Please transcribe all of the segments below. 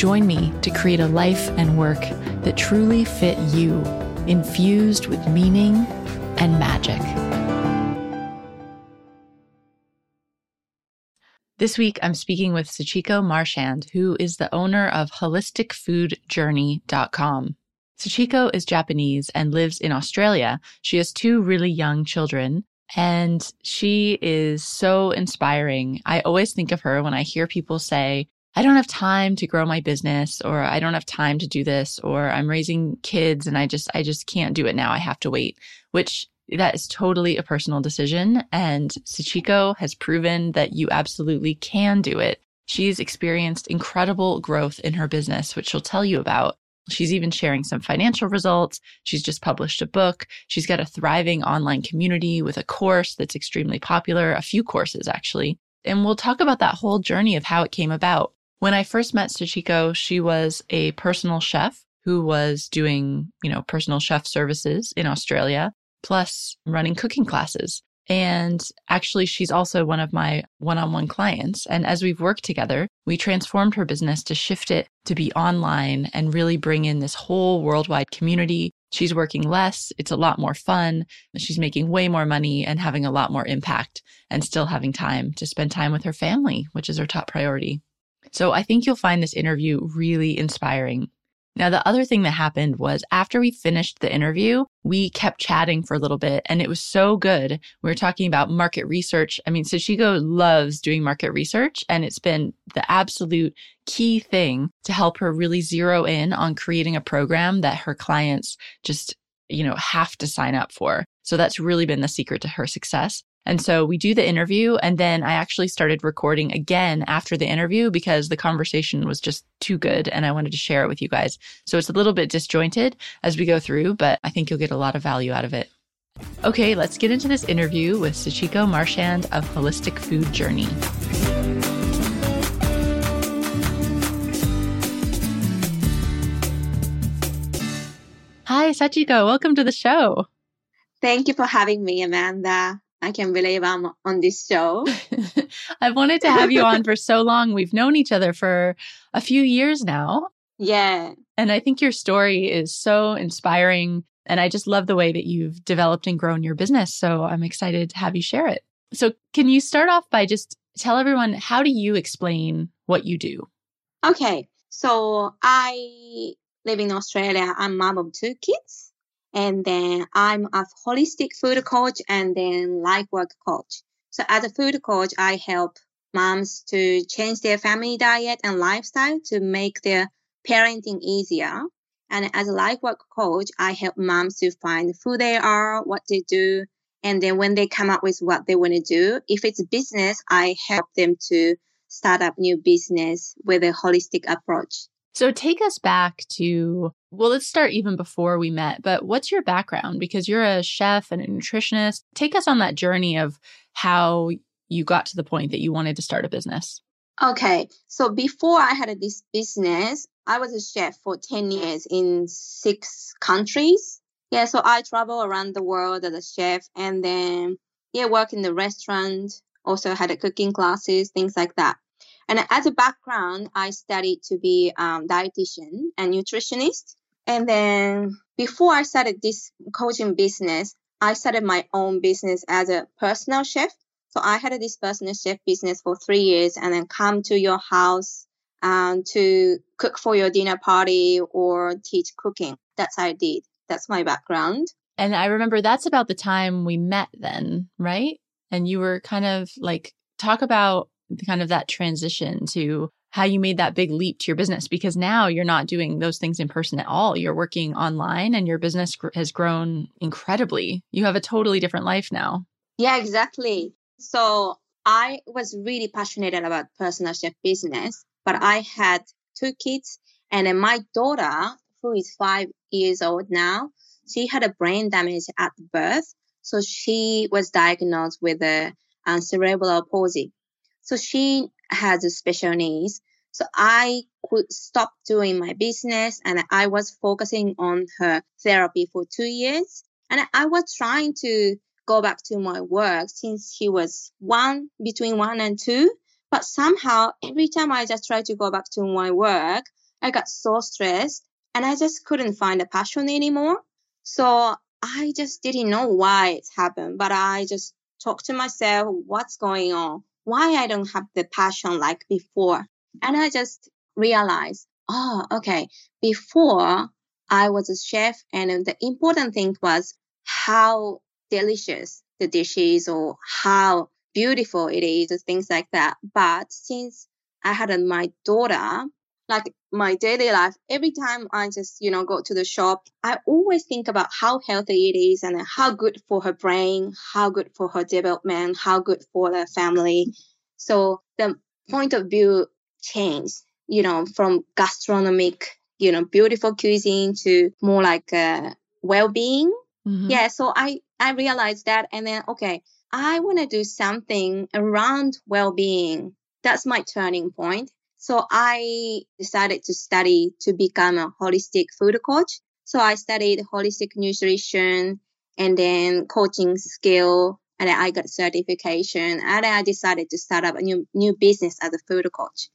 Join me to create a life and work that truly fit you, infused with meaning and magic. This week, I'm speaking with Sachiko Marchand, who is the owner of HolisticFoodJourney.com. Sachiko is Japanese and lives in Australia. She has two really young children, and she is so inspiring. I always think of her when I hear people say, I don't have time to grow my business or I don't have time to do this or I'm raising kids and I just I just can't do it now. I have to wait, which that is totally a personal decision and Sachiko has proven that you absolutely can do it. She's experienced incredible growth in her business, which she'll tell you about. She's even sharing some financial results. She's just published a book. She's got a thriving online community with a course that's extremely popular, a few courses actually. And we'll talk about that whole journey of how it came about. When I first met Sachiko, she was a personal chef who was doing, you know, personal chef services in Australia, plus running cooking classes. And actually, she's also one of my one on one clients. And as we've worked together, we transformed her business to shift it to be online and really bring in this whole worldwide community. She's working less. It's a lot more fun. She's making way more money and having a lot more impact and still having time to spend time with her family, which is her top priority. So I think you'll find this interview really inspiring. Now, the other thing that happened was after we finished the interview, we kept chatting for a little bit and it was so good. We were talking about market research. I mean, Sachiko loves doing market research and it's been the absolute key thing to help her really zero in on creating a program that her clients just, you know, have to sign up for. So that's really been the secret to her success. And so we do the interview and then I actually started recording again after the interview because the conversation was just too good and I wanted to share it with you guys. So it's a little bit disjointed as we go through, but I think you'll get a lot of value out of it. Okay, let's get into this interview with Sachiko Marchand of Holistic Food Journey. Hi, Sachiko. Welcome to the show. Thank you for having me, Amanda. I can't believe I'm on this show. I've wanted to have you on for so long. We've known each other for a few years now. Yeah. And I think your story is so inspiring. And I just love the way that you've developed and grown your business. So I'm excited to have you share it. So, can you start off by just tell everyone how do you explain what you do? Okay. So, I live in Australia. I'm mom of two kids. And then I'm a holistic food coach and then life work coach. So as a food coach, I help moms to change their family diet and lifestyle to make their parenting easier. And as a life work coach, I help moms to find who they are, what they do, and then when they come up with what they want to do, if it's business, I help them to start up new business with a holistic approach. So take us back to, well, let's start even before we met, but what's your background? Because you're a chef and a nutritionist. Take us on that journey of how you got to the point that you wanted to start a business. Okay. So before I had this business, I was a chef for 10 years in six countries. Yeah. So I travel around the world as a chef and then, yeah, work in the restaurant, also had a cooking classes, things like that. And as a background, I studied to be um, dietitian and nutritionist. And then before I started this coaching business, I started my own business as a personal chef. So I had this personal chef business for three years and then come to your house um, to cook for your dinner party or teach cooking. That's how I did. That's my background. And I remember that's about the time we met then, right? And you were kind of like, talk about kind of that transition to how you made that big leap to your business because now you're not doing those things in person at all. You're working online and your business gr- has grown incredibly. You have a totally different life now. Yeah, exactly. So I was really passionate about personal chef business, but I had two kids. And then my daughter, who is five years old now, she had a brain damage at birth. So she was diagnosed with a, a cerebral palsy. So she has a special needs. So I could stop doing my business and I was focusing on her therapy for two years. And I was trying to go back to my work since she was one, between one and two. But somehow every time I just tried to go back to my work, I got so stressed and I just couldn't find a passion anymore. So I just didn't know why it's happened, but I just talked to myself, what's going on? Why I don't have the passion like before? And I just realized, oh, okay, before I was a chef and the important thing was how delicious the dish is or how beautiful it is, or things like that. But since I had my daughter, like my daily life, every time I just, you know, go to the shop, I always think about how healthy it is and how good for her brain, how good for her development, how good for the family. So the point of view changed, you know, from gastronomic, you know, beautiful cuisine to more like uh, well-being. Mm-hmm. Yeah. So I, I realized that and then, okay, I want to do something around well-being. That's my turning point. So I decided to study to become a holistic food coach. So I studied holistic nutrition and then coaching skill and I got certification and then I decided to start up a new new business as a food coach.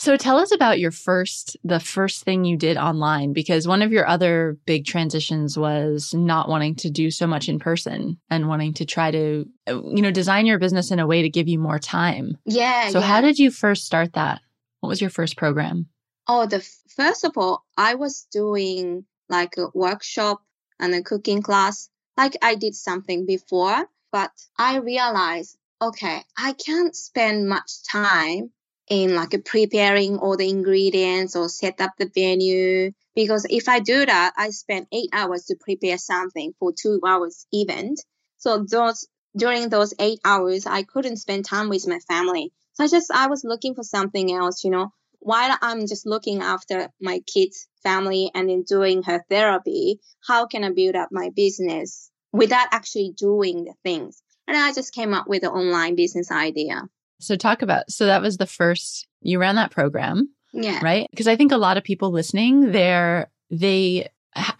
So tell us about your first, the first thing you did online, because one of your other big transitions was not wanting to do so much in person and wanting to try to, you know, design your business in a way to give you more time. Yeah. So yeah. how did you first start that? What was your first program? Oh, the first of all, I was doing like a workshop and a cooking class. Like I did something before, but I realized, okay, I can't spend much time in like preparing all the ingredients or set up the venue. Because if I do that, I spend eight hours to prepare something for two hours event. So those during those eight hours, I couldn't spend time with my family. So I just I was looking for something else, you know. While I'm just looking after my kids' family and then doing her therapy, how can I build up my business without actually doing the things? And I just came up with an online business idea. So talk about so that was the first you ran that program. Yeah. Right? Because I think a lot of people listening, they're they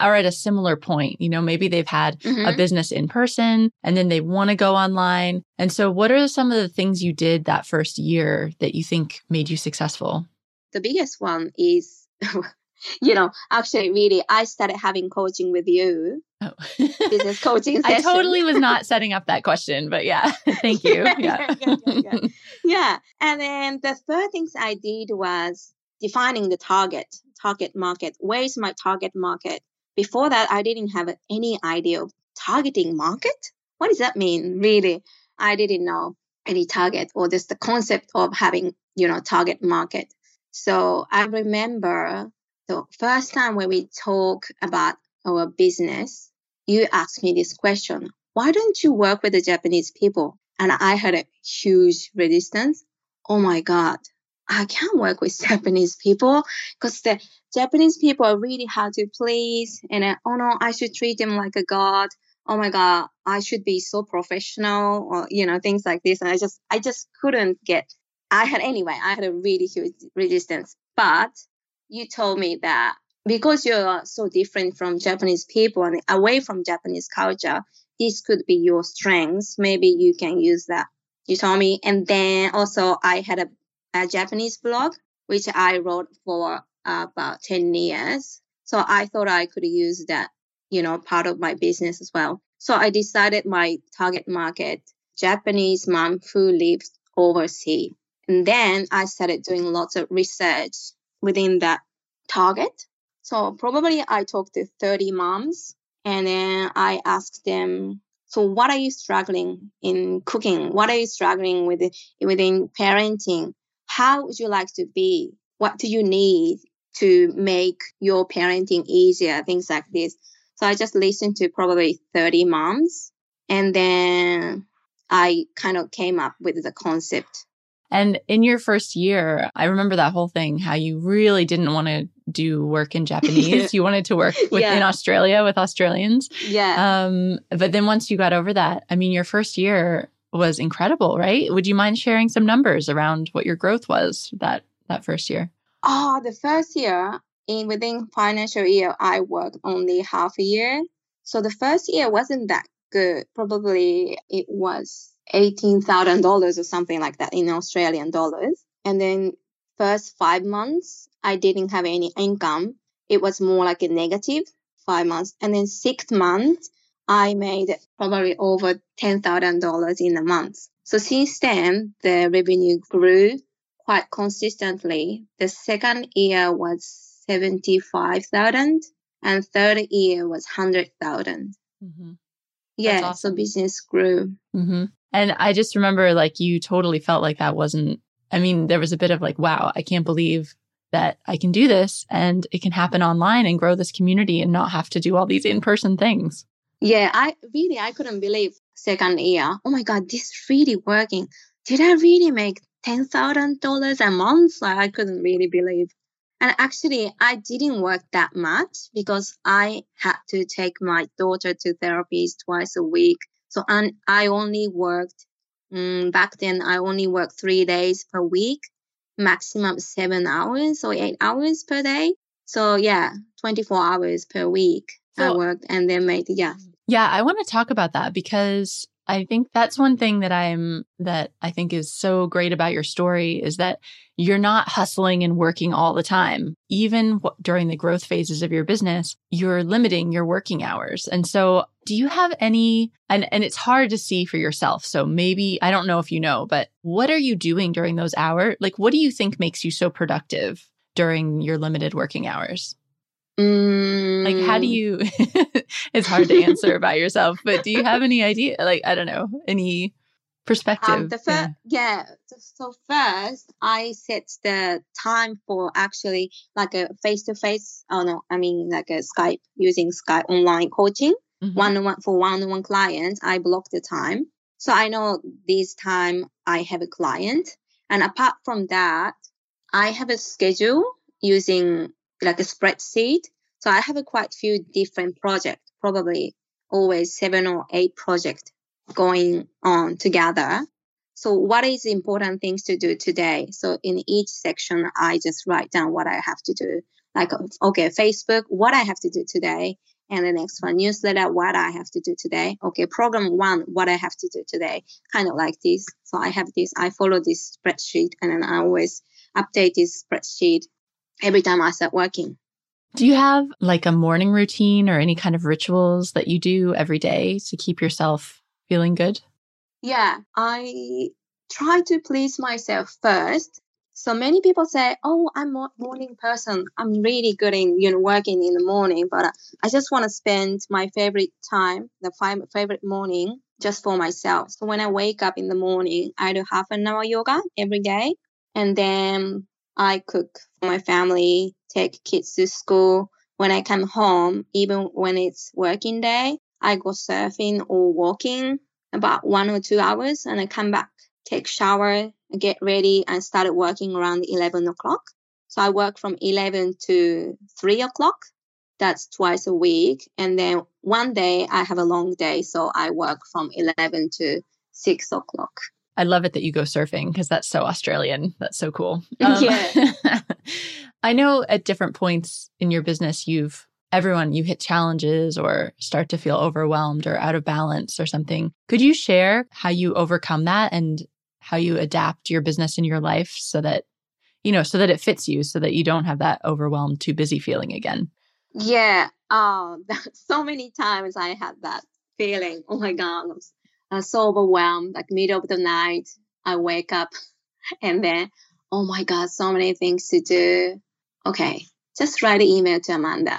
are at a similar point. You know, maybe they've had mm-hmm. a business in person and then they want to go online. And so what are some of the things you did that first year that you think made you successful? The biggest one is you know, actually, really, I started having coaching with you. Oh. business coaching. I totally was not setting up that question, but yeah, thank you. yeah. yeah, yeah, yeah, yeah. And then the third things I did was defining the target, target market. Where is my target market? Before that, I didn't have any idea of targeting market. What does that mean? Really, I didn't know any target or just the concept of having, you know, target market. So I remember the first time when we talk about our business, you asked me this question. Why don't you work with the Japanese people? And I had a huge resistance. Oh my God, I can't work with Japanese people because the Japanese people are really hard to please. And uh, oh no, I should treat them like a god. Oh my God, I should be so professional or, you know, things like this. And I just, I just couldn't get, I had, anyway, I had a really huge resistance. But you told me that because you're so different from Japanese people and away from Japanese culture, this could be your strengths. Maybe you can use that. You told me. And then also I had a, a Japanese blog, which I wrote for uh, about 10 years. So I thought I could use that, you know, part of my business as well. So I decided my target market, Japanese mom who lives overseas. And then I started doing lots of research within that target. So probably I talked to 30 moms and then I asked them, so what are you struggling in cooking? What are you struggling with within parenting? How would you like to be? What do you need to make your parenting easier? Things like this. So I just listened to probably 30 moms and then I kind of came up with the concept And in your first year, I remember that whole thing how you really didn't want to do work in Japanese. you wanted to work with, yeah. in Australia with Australians. Yeah. Um, but then once you got over that, I mean, your first year was incredible, right? Would you mind sharing some numbers around what your growth was that that first year? Oh, the first year in within financial year, I worked only half a year. So the first year wasn't that good. Probably it was $18,000 or something like that in Australian dollars. And then first five months, I didn't have any income. It was more like a negative five months. And then sixth month, I made probably over $10,000 in a month. So since then, the revenue grew quite consistently. The second year was 75,000 and third year was 100,000. Mm-hmm. Yeah, awesome. so business grew. Mm-hmm. And I just remember like you totally felt like that wasn't, I mean, there was a bit of like, wow, I can't believe that I can do this and it can happen online and grow this community and not have to do all these in person things. Yeah, I really, I couldn't believe second year. Oh my God, this really working. Did I really make $10,000 a month? Like, I couldn't really believe. And actually, I didn't work that much because I had to take my daughter to therapies twice a week so and I only worked um, back then. I only worked three days per week, maximum seven hours or eight hours per day. So yeah, twenty four hours per week so, I worked, and then made yeah. Yeah, I want to talk about that because I think that's one thing that I'm that I think is so great about your story is that you're not hustling and working all the time. Even w- during the growth phases of your business, you're limiting your working hours. And so do you have any and and it's hard to see for yourself. So maybe I don't know if you know, but what are you doing during those hours? Like what do you think makes you so productive during your limited working hours? Mm. Like, how do mm. you? it's hard to answer by yourself, but do you have any idea? Like, I don't know, any perspective? Um, the first, yeah. yeah. So first, I set the time for actually like a face to face. Oh no, I mean like a Skype using Skype online coaching, one on one for one on one clients. I block the time, so I know this time I have a client, and apart from that, I have a schedule using like a spreadsheet. So I have a quite few different projects, probably always seven or eight projects going on together. So what is important things to do today? So in each section, I just write down what I have to do. Like, okay, Facebook, what I have to do today. And the next one, newsletter, what I have to do today. Okay, program one, what I have to do today. Kind of like this. So I have this, I follow this spreadsheet and then I always update this spreadsheet every time I start working. Do you have like a morning routine or any kind of rituals that you do every day to keep yourself feeling good? Yeah, I try to please myself first. So many people say, "Oh, I'm a morning person. I'm really good in you know working in the morning, but I just want to spend my favorite time, the five, favorite morning, just for myself." So when I wake up in the morning, I do half an hour yoga every day, and then I cook for my family, take kids to school. When I come home, even when it's working day, I go surfing or walking about one or two hours and I come back, take shower, get ready and started working around 11 o'clock. So I work from 11 to 3 o'clock. That's twice a week. And then one day I have a long day. So I work from 11 to 6 o'clock. I love it that you go surfing because that's so Australian. That's so cool. Um, yeah. I know at different points in your business, you've everyone you hit challenges or start to feel overwhelmed or out of balance or something. Could you share how you overcome that and how you adapt your business in your life so that you know so that it fits you so that you don't have that overwhelmed too busy feeling again? Yeah. Oh, so many times I had that feeling. Oh my god, I'm uh, so overwhelmed, like middle of the night, I wake up and then, oh my God, so many things to do. Okay, just write an email to Amanda.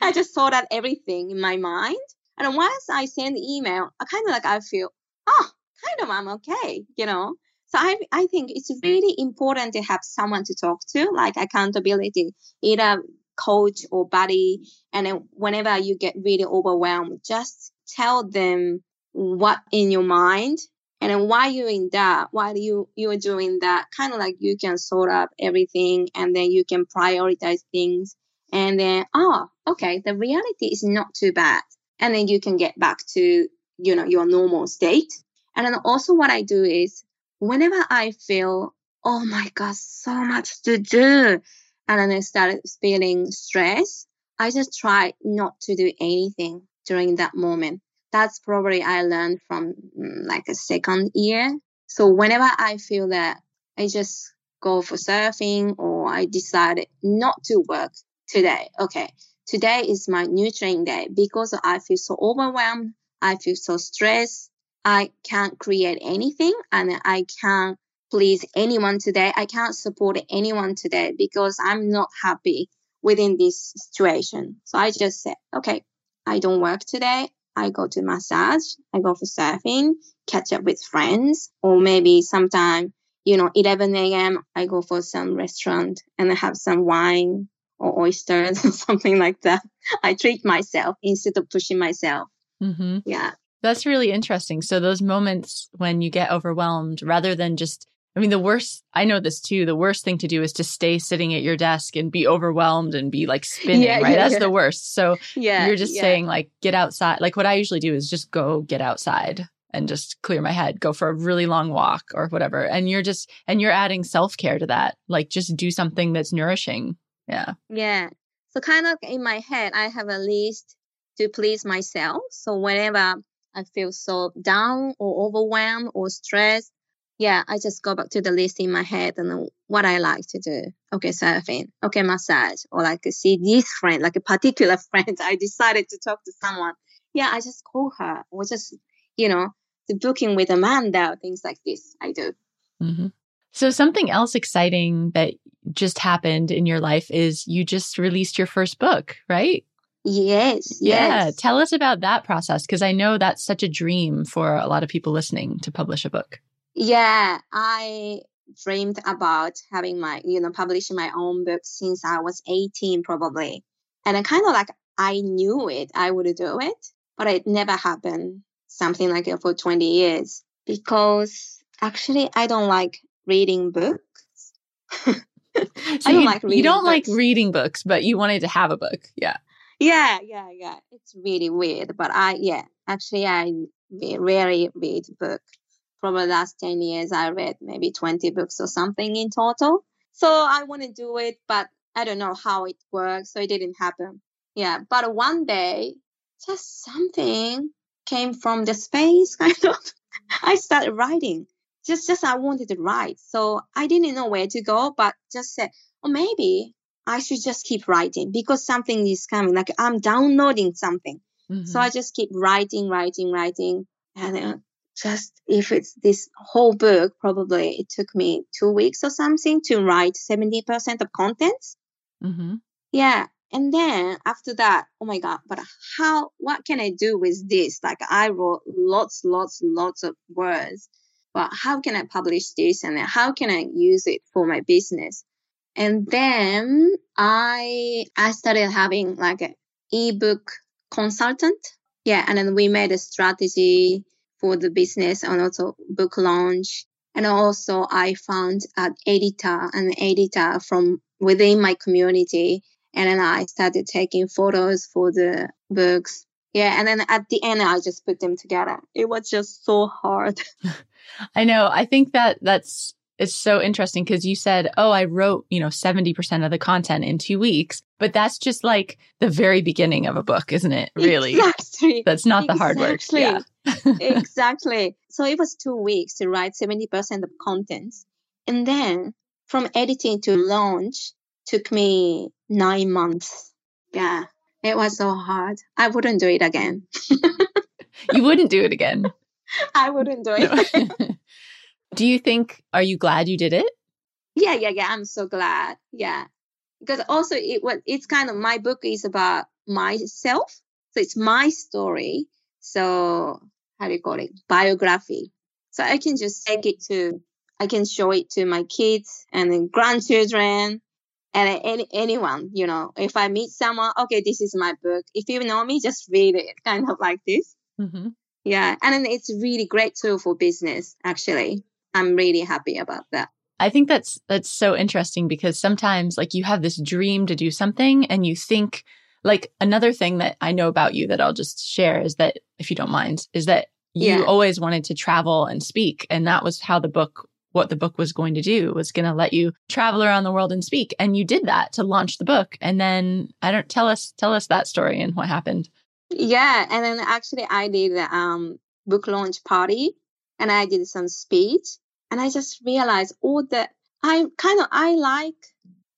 I just thought out everything in my mind. And once I send the email, I kind of like, I feel, oh, kind of I'm okay, you know? So I, I think it's really important to have someone to talk to, like accountability, either coach or buddy. And then whenever you get really overwhelmed, just tell them what in your mind And then you're in that, while you you're doing that, kind of like you can sort up everything and then you can prioritize things. And then, oh, okay, the reality is not too bad. And then you can get back to, you know, your normal state. And then also what I do is whenever I feel, oh my God, so much to do, and then I started feeling stress, I just try not to do anything during that moment. That's probably I learned from mm, like a second year. So whenever I feel that I just go for surfing or I decided not to work today. Okay. Today is my new training day because I feel so overwhelmed. I feel so stressed. I can't create anything and I can't please anyone today. I can't support anyone today because I'm not happy within this situation. So I just said, okay, I don't work today. I go to massage. I go for surfing, catch up with friends, or maybe sometime, you know, 11 a.m. I go for some restaurant and I have some wine or oysters or something like that. I treat myself instead of pushing myself. Mm-hmm. Yeah. That's really interesting. So those moments when you get overwhelmed, rather than just I mean, the worst, I know this too. The worst thing to do is to stay sitting at your desk and be overwhelmed and be like spinning, yeah, right? Yeah, That's yeah. the worst. So yeah, you're just saying, like, get outside. Like, what I usually do is just go get outside and just clear my head, go for a really long walk or whatever. And you're just, and you're adding self care to that. Like, just do something that's nourishing. Yeah. Yeah. So, kind of in my head, I have a list to please myself. So, whenever I feel so down or overwhelmed or stressed, yeah, I just go back to the list in my head and what I like to do. Okay, surfing. Okay, massage. Or like see this friend, like a particular friend. I decided to talk to someone. Yeah, I just call her or just, you know, the booking with Amanda, things like this. I do. Mm-hmm. So something else exciting that just happened in your life is you just released your first book, right? Yes. Yeah. Yes. Tell us about that process because I know that's such a dream for a lot of people listening to publish a book. Yeah, I dreamed about having my, you know, publishing my own book since I was 18 probably. And I kind of like, I knew it, I would do it, but it never happened. Something like it for 20 years because actually I don't like reading books. so I don't you, like reading You don't books. like reading books, but you wanted to have a book. Yeah. Yeah, yeah, yeah. It's really weird, but I, yeah, actually I rarely read book the last 10 years, I read maybe 20 books or something in total. So I want to do it, but I don't know how it works. So it didn't happen. Yeah. But one day, just something came from the space kind of. I started writing. Just, just I wanted to write. So I didn't know where to go, but just said, oh, maybe I should just keep writing because something is coming. Like I'm downloading something. Mm-hmm. So I just keep writing, writing, writing. And just if it's this whole book, probably it took me two weeks or something to write 70% of contents. Mm-hmm. Yeah. And then after that, oh my God, but how, what can I do with this? Like I wrote lots, lots, lots of words, but how can I publish this? And how can I use it for my business? And then I, I started having like an ebook consultant. Yeah. And then we made a strategy for the business and also book launch. And also I found an editor, an editor from within my community. And then I started taking photos for the books. Yeah. And then at the end, I just put them together. It was just so hard. I know. I think that that's it's so interesting because you said, Oh, I wrote, you know, 70% of the content in two weeks, but that's just like the very beginning of a book, isn't it? Really? Exactly. That's not exactly. the hard work. Yeah. exactly. So it was two weeks to write 70% of contents. And then from editing to launch took me nine months. Yeah. It was so hard. I wouldn't do it again. you wouldn't do it again. I wouldn't do it. No. do you think, are you glad you did it? Yeah, yeah, yeah. I'm so glad. Yeah. Because also it was, it's kind of my book is about myself. So it's my story. So how do you call it biography so i can just take it to i can show it to my kids and grandchildren and any, anyone you know if i meet someone okay this is my book if you know me just read it kind of like this mm-hmm. Yeah. And then it's really great tool for business, actually. I'm really happy about that. I think that's that's so interesting because sometimes like you have this dream to do something and you think like another thing that I know about you that I'll just share is that if you don't mind is that you yeah. always wanted to travel and speak and that was how the book what the book was going to do was going to let you travel around the world and speak and you did that to launch the book and then I don't tell us tell us that story and what happened. Yeah, and then actually I did um book launch party and I did some speech and I just realized all the I kind of I like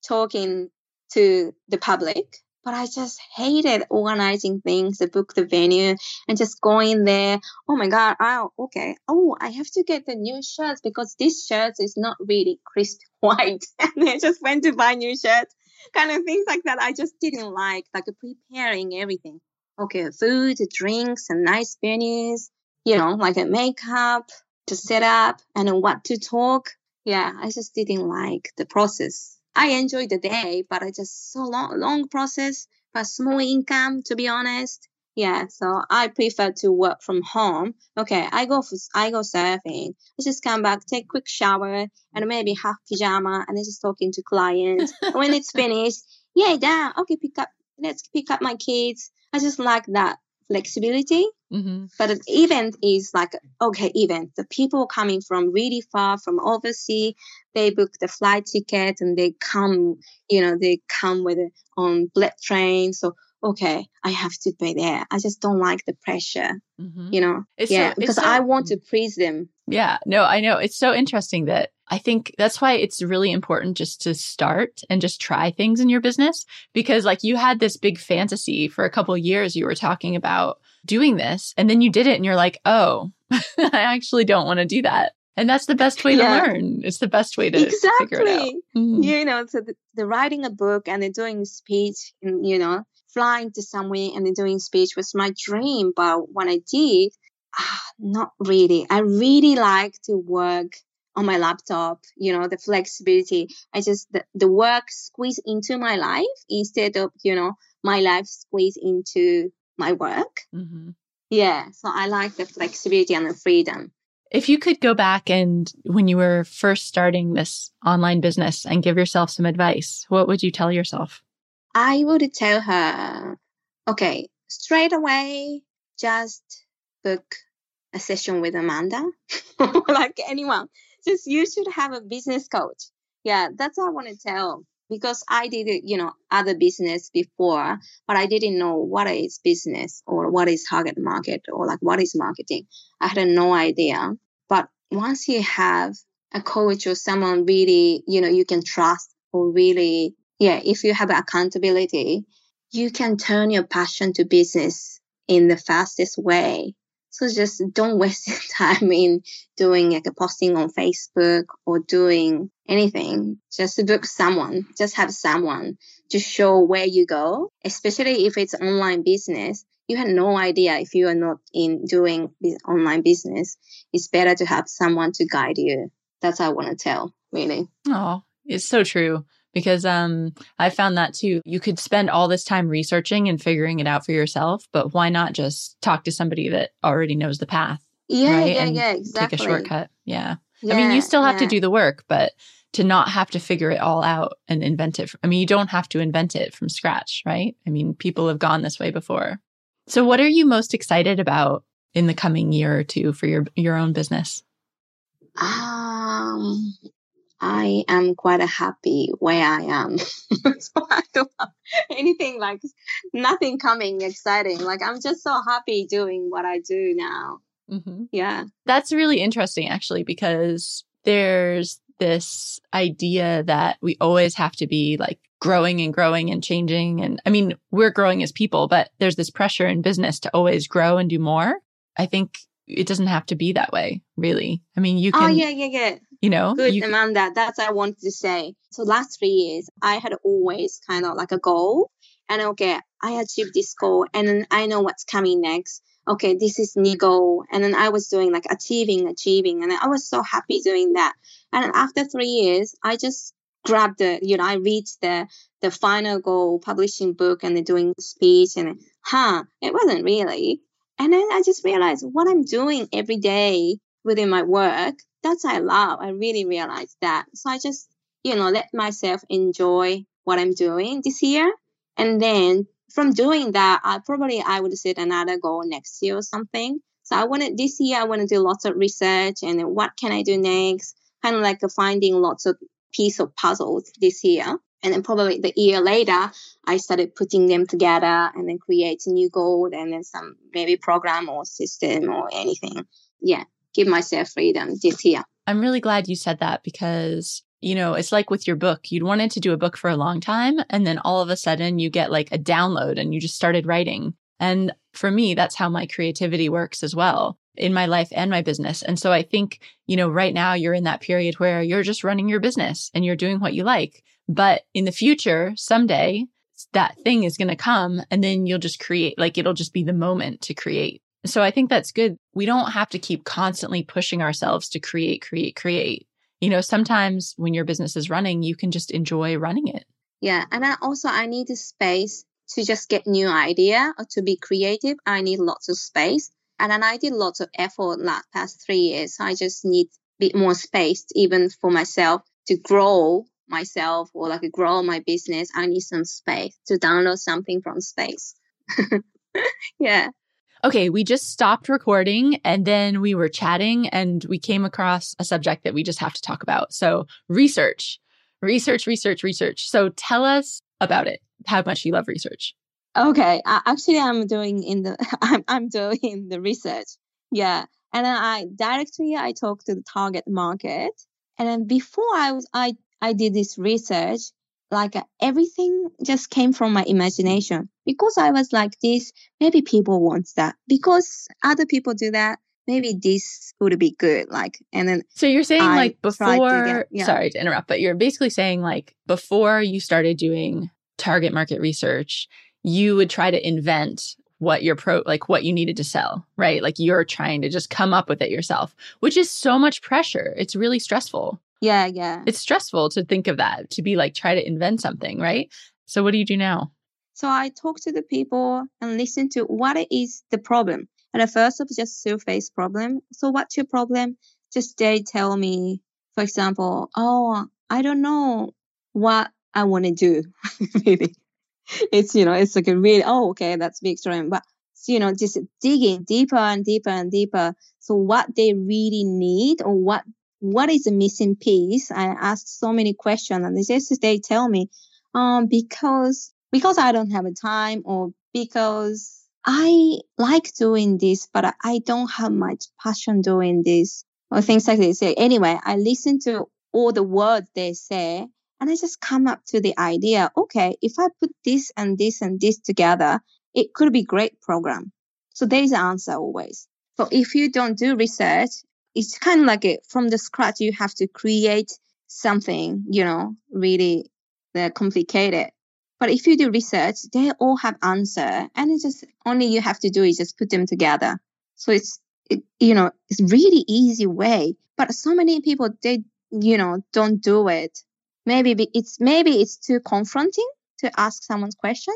talking to the public, but I just hated organizing things, the book the venue, and just going there. Oh my god! Oh, okay. Oh, I have to get the new shirts because this shirt is not really crisp white, and I just went to buy new shirts. Kind of things like that. I just didn't like like preparing everything. Okay, food, drinks, and nice venues. You know, like a makeup, to set up and what to talk. Yeah, I just didn't like the process. I enjoyed the day, but I just so long, long process, but small income, to be honest. Yeah, so I prefer to work from home. Okay, I go for, I go surfing. I just come back, take quick shower, and maybe half pajama, and then just talking to clients. when it's finished, yeah, done. Okay, pick up. Let's pick up my kids. I just like that flexibility. Mm-hmm. But an event is like, okay, event. The people coming from really far from overseas, they book the flight ticket and they come, you know, they come with it on bullet train. So, okay, I have to be there. I just don't like the pressure, mm-hmm. you know? It's yeah, so, because so, I want to please them. Yeah, no, I know. It's so interesting that I think that's why it's really important just to start and just try things in your business because like you had this big fantasy for a couple years you were talking about doing this and then you did it and you're like, "Oh, I actually don't want to do that." And that's the best way yeah. to learn. It's the best way to exactly. figure it out. Mm-hmm. You know, so the, the, writing a book and then doing speech, and you know, flying to somewhere and then doing speech was my dream. But when I did, ah, not really. I really like to work on my laptop. You know, the flexibility. I just the, the work squeeze into my life instead of you know my life squeeze into my work. Mm-hmm. Yeah, so I like the flexibility and the freedom. If you could go back and when you were first starting this online business and give yourself some advice, what would you tell yourself? I would tell her, okay, straight away, just book a session with Amanda, like anyone. Just you should have a business coach. Yeah, that's what I want to tell because I did, you know, other business before, but I didn't know what is business or what is target market or like what is marketing. I had no idea. But once you have a coach or someone really, you know, you can trust or really, yeah, if you have accountability, you can turn your passion to business in the fastest way. So just don't waste your time in doing like a posting on Facebook or doing anything. Just to book someone. Just have someone to show where you go, especially if it's online business. You have no idea if you are not in doing online business. It's better to have someone to guide you. That's what I want to tell, really. Oh, it's so true because um I found that too. You could spend all this time researching and figuring it out for yourself, but why not just talk to somebody that already knows the path? Yeah, right? yeah, and yeah, exactly. Take a shortcut. Yeah. yeah I mean, you still have yeah. to do the work, but to not have to figure it all out and invent it. I mean, you don't have to invent it from scratch, right? I mean, people have gone this way before. So what are you most excited about in the coming year or two for your your own business? Um I am quite happy where I am. so I don't have anything like nothing coming exciting. Like I'm just so happy doing what I do now. Mm-hmm. Yeah. That's really interesting actually, because there's this idea that we always have to be like growing and growing and changing. And I mean, we're growing as people, but there's this pressure in business to always grow and do more. I think it doesn't have to be that way, really. I mean, you oh, can. Oh, yeah, yeah, yeah. You know, good, you, Amanda. That's what I wanted to say. So, last three years, I had always kind of like a goal, and okay, I achieved this goal, and then I know what's coming next. Okay, this is goal, and then I was doing like achieving, achieving, and I was so happy doing that. And after three years, I just grabbed the, you know, I reached the the final goal, publishing book, and doing speech, and huh, it wasn't really And then I just realized what I'm doing every day within my work, that's I love. I really realized that. So I just, you know, let myself enjoy what I'm doing this year. And then from doing that, I probably I would set another goal next year or something. So I wanted this year I want to do lots of research and what can I do next? Kind of like finding lots of piece of puzzles this year. And then probably the year later, I started putting them together and then create a new goal and then some maybe program or system or anything. Yeah, give myself freedom this year. I'm really glad you said that because, you know, it's like with your book. You'd wanted to do a book for a long time. And then all of a sudden you get like a download and you just started writing. And for me, that's how my creativity works as well in my life and my business. And so I think, you know, right now you're in that period where you're just running your business and you're doing what you like. But in the future, someday that thing is going to come and then you'll just create, like it'll just be the moment to create. So I think that's good. We don't have to keep constantly pushing ourselves to create, create, create. You know, sometimes when your business is running, you can just enjoy running it. Yeah. And I also, I need space to just get new idea or to be creative. I need lots of space. And then I did lots of effort last past three years. I just need a bit more space, even for myself, to grow myself or like grow my business. I need some space to download something from space. yeah. Okay, we just stopped recording and then we were chatting and we came across a subject that we just have to talk about. So, research, research, research, research. So, tell us about it, how much you love research. Okay, actually, I'm doing in the I'm I'm doing the research. Yeah, and then I directly I talk to the target market, and then before I was I I did this research, like uh, everything just came from my imagination because I was like this. Maybe people want that because other people do that. Maybe this would be good. Like, and then so you're saying I like before. Get, yeah. Sorry to interrupt, but you're basically saying like before you started doing target market research you would try to invent what your pro like what you needed to sell, right? Like you're trying to just come up with it yourself, which is so much pressure. It's really stressful. Yeah, yeah. It's stressful to think of that, to be like try to invent something, right? So what do you do now? So I talk to the people and listen to what is the problem. And at first it was just surface problem. So what's your problem? Just they tell me, for example, oh, I don't know what I want to do. really it's you know it's like a really oh okay that's big extreme but you know just digging deeper and deeper and deeper so what they really need or what what is the missing piece i asked so many questions and they just they tell me um because because i don't have a time or because i like doing this but i don't have much passion doing this or things like this So anyway i listen to all the words they say and I just come up to the idea, okay, if I put this and this and this together, it could be great program. So there's the answer always. So if you don't do research, it's kind of like it from the scratch, you have to create something, you know, really uh, complicated. But if you do research, they all have answer and it's just only you have to do is just put them together. So it's, it, you know, it's really easy way, but so many people, they, you know, don't do it maybe it's maybe it's too confronting to ask someone's question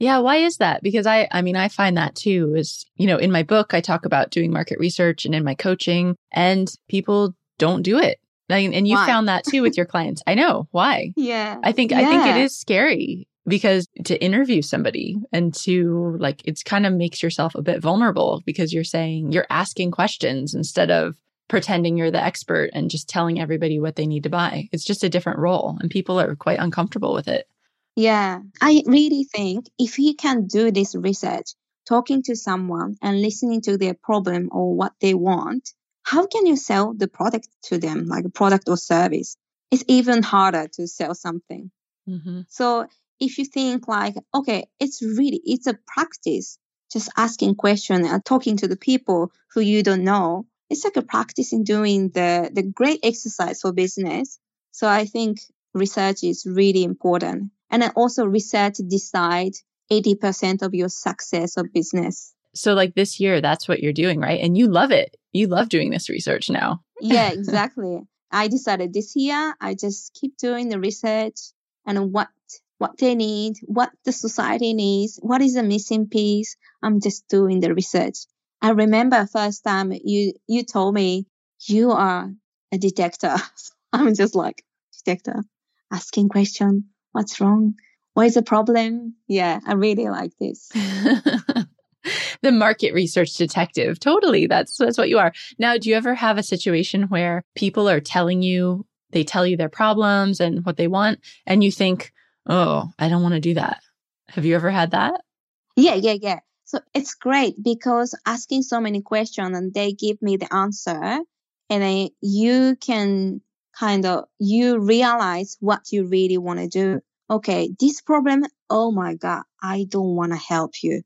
yeah why is that because i i mean i find that too is you know in my book i talk about doing market research and in my coaching and people don't do it I mean, and you why? found that too with your clients i know why yeah i think yeah. i think it is scary because to interview somebody and to like it's kind of makes yourself a bit vulnerable because you're saying you're asking questions instead of pretending you're the expert and just telling everybody what they need to buy. It's just a different role, and people are quite uncomfortable with it. Yeah, I really think if you can do this research, talking to someone and listening to their problem or what they want, how can you sell the product to them, like a product or service? It's even harder to sell something. Mm-hmm. So if you think like, okay, it's really, it's a practice, just asking questions and talking to the people who you don't know it's like a practice in doing the, the great exercise for business. So I think research is really important. And then also research decide 80% of your success of business. So like this year, that's what you're doing, right? And you love it. You love doing this research now. yeah, exactly. I decided this year I just keep doing the research and what what they need, what the society needs, what is the missing piece. I'm just doing the research I remember first time you you told me you are a detector. I'm just like detector, asking question. What's wrong? What is the problem? Yeah, I really like this. the market research detective. Totally. That's that's what you are. Now, do you ever have a situation where people are telling you they tell you their problems and what they want and you think, "Oh, I don't want to do that." Have you ever had that? Yeah, yeah, yeah. So it's great because asking so many questions and they give me the answer and I, you can kind of you realize what you really want to do. Okay, this problem, oh my god, I don't want to help you.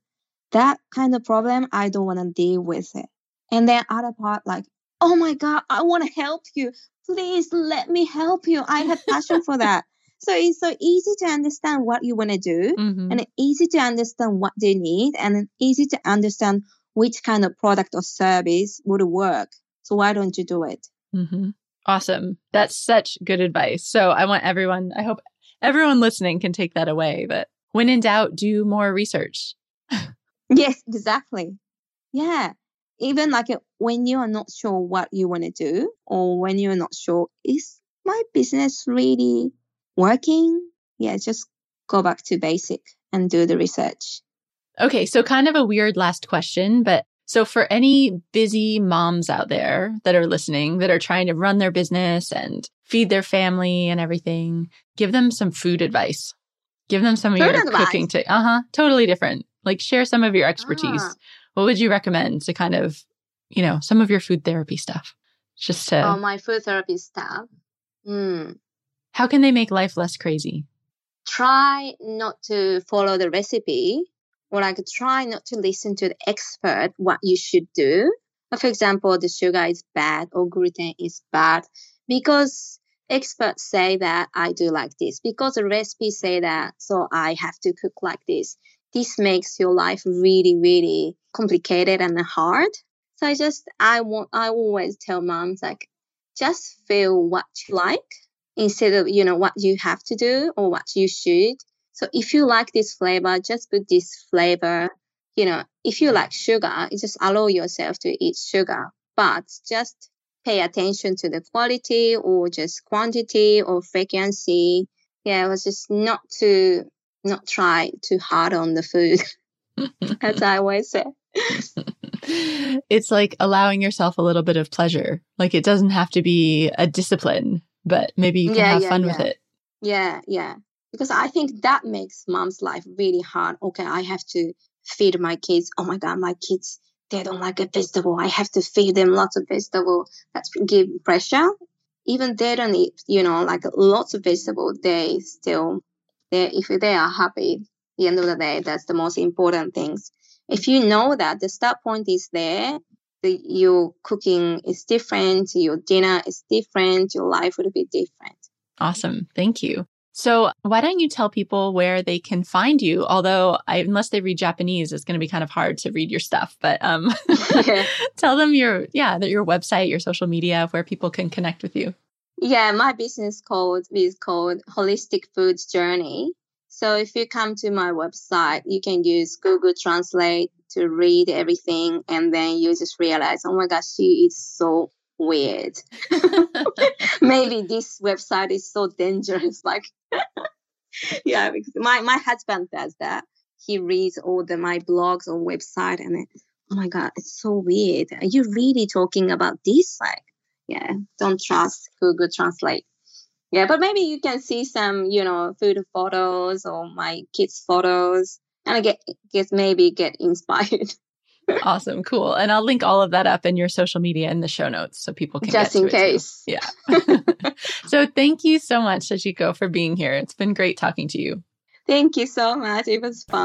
That kind of problem, I don't want to deal with it. And then other part like, oh my god, I want to help you. Please let me help you. I have passion for that. So it's so easy to understand what you want to do mm-hmm. and easy to understand what they need and easy to understand which kind of product or service would work. So why don't you do it? Mm-hmm. Awesome. That's such good advice. So I want everyone, I hope everyone listening can take that away But when in doubt, do more research. yes, exactly. Yeah. Even like uh, when you are not sure what you want to do or when you're not sure, is my business really working? Yeah, just go back to basic and do the research. Okay, so kind of a weird last question, but so for any busy moms out there that are listening that are trying to run their business and feed their family and everything, give them some food advice. Give them some of food your advice. cooking to uh-huh, totally different. Like share some of your expertise. Ah. What would you recommend to kind of, you know, some of your food therapy stuff? Just to Oh, my food therapy stuff. Hmm. How can they make life less crazy? Try not to follow the recipe or like try not to listen to the expert what you should do. For example, the sugar is bad or gluten is bad because experts say that I do like this because the recipe say that so I have to cook like this. This makes your life really, really complicated and hard. So I just I want I always tell moms like just feel what you like instead of you know what you have to do or what you should so if you like this flavor just put this flavor you know if you mm-hmm. like sugar just allow yourself to eat sugar but just pay attention to the quality or just quantity or frequency yeah it was just not to not try too hard on the food as i always say it's like allowing yourself a little bit of pleasure like it doesn't have to be a discipline but maybe you can yeah, have yeah, fun yeah. with it. Yeah, yeah. Because I think that makes mom's life really hard. Okay, I have to feed my kids. Oh my God, my kids, they don't like a vegetable. I have to feed them lots of vegetable. That's give pressure. Even they don't eat, you know, like lots of vegetable, they still, they if they are happy, the end of the day, that's the most important things. If you know that the start point is there, the, your cooking is different, your dinner is different, your life would be different. Awesome. Thank you. So, why don't you tell people where they can find you? Although, I, unless they read Japanese, it's going to be kind of hard to read your stuff. But um, tell them your yeah, that your website, your social media, where people can connect with you. Yeah, my business code is called Holistic Foods Journey. So if you come to my website, you can use Google Translate to read everything, and then you just realize, oh my gosh, she is so weird. Maybe this website is so dangerous. Like, yeah, because my my husband does that. He reads all the my blogs on website, and then, oh my god, it's so weird. Are you really talking about this? Like, yeah, don't trust Google Translate. Yeah, but maybe you can see some, you know, food photos or my kids' photos and I get, guess maybe get inspired. Awesome. Cool. And I'll link all of that up in your social media in the show notes so people can just in case. Yeah. so thank you so much, Sachiko, for being here. It's been great talking to you. Thank you so much. It was fun.